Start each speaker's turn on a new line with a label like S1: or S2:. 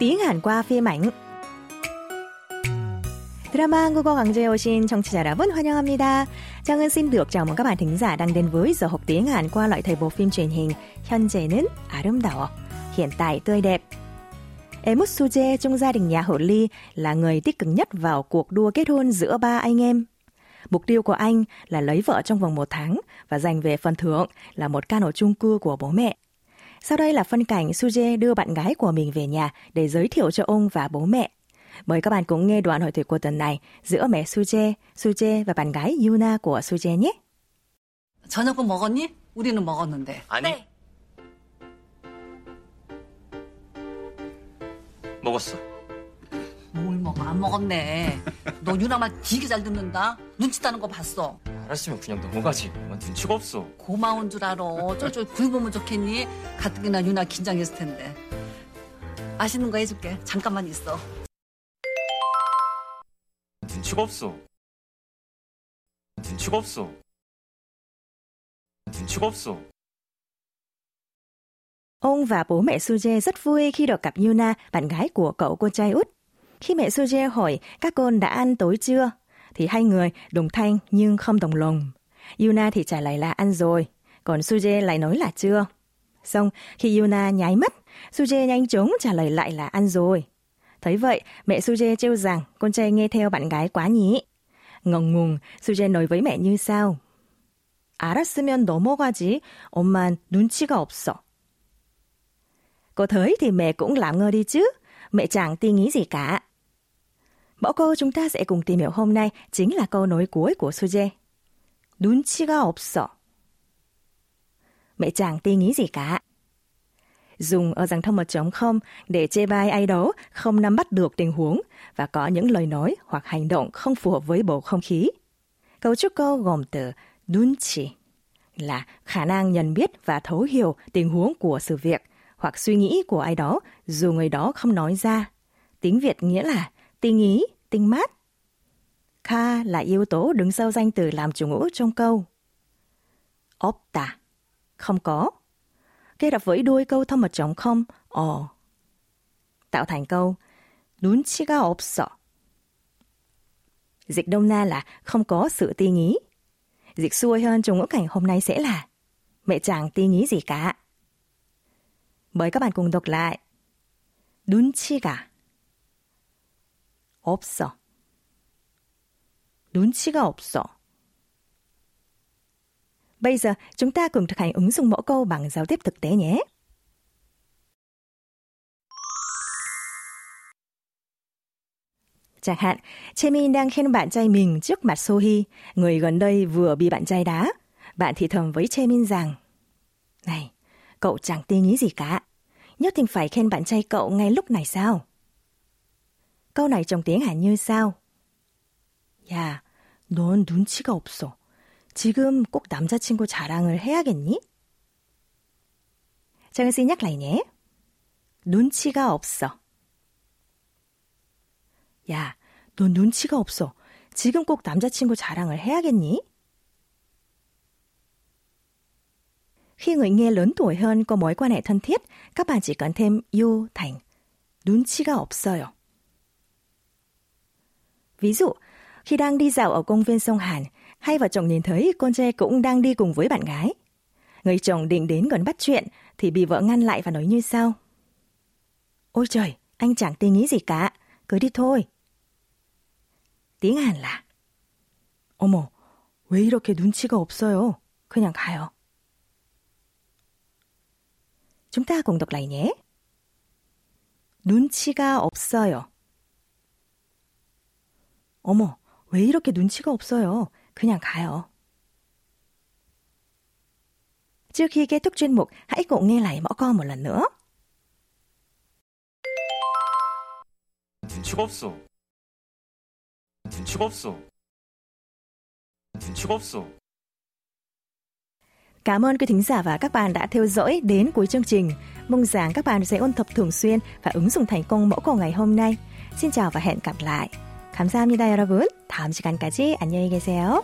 S1: tiếng Hàn qua phim ảnh. Drama 한국어 강좌에 오신 청취자 여러분 환영합니다. Trang Ngân xin được chào mừng các bạn thính giả đang đến với giờ học tiếng Hàn qua loại thời bộ phim truyền hình 현재는 아름다워, hiện tại tươi đẹp. Emut Suje trong gia đình nhà Hổ Ly là người tích cực nhất vào cuộc đua kết hôn giữa ba anh em. Mục tiêu của anh là lấy vợ trong vòng một tháng và giành về phần thưởng là một căn hộ chung cư của bố mẹ. Sau đây là phân cảnh Suje đưa bạn gái của mình về nhà để giới thiệu cho ông và bố mẹ. Mời các bạn cùng nghe đoạn hội thoại của tuần này giữa mẹ Suje, Suje và bạn gái Yuna của Suje nhé.
S2: 저녁은 먹었니? 우리는 먹었는데.
S3: 아니. 먹었어.
S2: 뭘 먹어? 안 먹었네. 너 유나 말 되게 잘 듣는다. 눈치 따는 거 봤어.
S3: 알았으면 그냥 넘어가지. 난 눈치가 없어.
S2: 고마운 줄 알아. 쫄쫄 굴보면 좋겠니? 가뜩이나 유나 긴장했을 텐데. 맛있는 거 해줄게. 잠깐만 있어.
S3: 눈치가 없어. 눈치가 없어. 눈치가 없어.
S1: Ông và bố mẹ Suje rất vui khi được gặp Yuna, bạn gái của cậu con trai út. Khi mẹ Suje hỏi các con đã ăn tối chưa, thì hai người đồng thanh nhưng không đồng lòng. Yuna thì trả lời là ăn rồi, còn Suje lại nói là chưa. Xong, khi Yuna nháy mắt, Suje nhanh chóng trả lời lại là ăn rồi. Thấy vậy, mẹ Suje trêu rằng con trai nghe theo bạn gái quá nhỉ. Ngần ngùng, Suje nói với mẹ như sau. 알았으면 넘어가지. 엄만 눈치가 없어. Cô thấy thì mẹ cũng làm ngơ đi chứ. Mẹ chẳng tin nghĩ gì cả. Mẫu câu chúng ta sẽ cùng tìm hiểu hôm nay chính là câu nối cuối của Suje. 눈치가 없어. Mẹ chẳng tin nghĩ gì cả. Dùng ở dạng thông 1.0 để chê bai ai đó không nắm bắt được tình huống và có những lời nói hoặc hành động không phù hợp với bầu không khí. Cấu trúc câu gồm từ 눈치 là khả năng nhận biết và thấu hiểu tình huống của sự việc hoặc suy nghĩ của ai đó dù người đó không nói ra. Tiếng Việt nghĩa là tinh ý, tinh mát. Ka là yếu tố đứng sau danh từ làm chủ ngữ trong câu. 없다, không có. Kết hợp với đuôi câu thông mật trống không, 어. Tạo thành câu 눈치가 없어. Dịch đông na là không có sự tinh ý. Dịch xuôi hơn trong ngữ cảnh hôm nay sẽ là mẹ chẳng tinh ý gì cả. Mời các bạn cùng đọc lại. 눈치가 없어. 눈치가 없어. Bây giờ chúng ta cùng thực hành ứng dụng mẫu câu bằng giao tiếp thực tế nhé. Chẳng hạn, Chemin đang khen bạn trai mình trước mặt Sohi, người gần đây vừa bị bạn trai đá. Bạn thì thầm với Chemin rằng, Này, cậu chẳng tin nghĩ gì cả. Nhất định phải khen bạn trai cậu ngay lúc này sao? Câu này trong tiếng Hàn như sau? 야, 넌 눈치가 없어. 지금 꼭 남자친구 자랑을 해야겠니? 정은 씨 nhắc lại nhé. 눈치가 없어. 야, 너 눈치가 없어. 지금 꼭 남자친구 자랑을 해야겠니? Khi người nghe lớn tuổi hơn có mối quan hệ thân thiết, các bạn chỉ cần thêm you thành 눈치가 없어요. Ví dụ, khi đang đi dạo ở công viên sông Hàn, hai vợ chồng nhìn thấy con trai cũng đang đi cùng với bạn gái. Người chồng định đến gần bắt chuyện thì bị vợ ngăn lại và nói như sau. Ôi trời, anh chẳng tin nghĩ gì cả, cứ đi thôi. Tiếng Hàn là 어머, 왜 이렇게 눈치가 없어요? 그냥 가요. Chúng ta cùng đọc lại nhé. 눈치가 없어요. 어머, 왜 이렇게 눈치가 없어요? 그냥 가요. Trước khi kết thúc chuyên mục, hãy cùng nghe lại mẫu câu một lần nữa.
S3: 눈치가 없어. 눈치가 없어. 눈치가 없어.
S1: Cảm ơn quý thính giả và các bạn đã theo dõi đến cuối chương trình. Mong rằng các bạn sẽ ôn tập thường xuyên và ứng dụng thành công mẫu câu ngày hôm nay. Xin chào và hẹn gặp lại. 감사합니다, 여러분. 다음 시간까지 안녕히 계세요.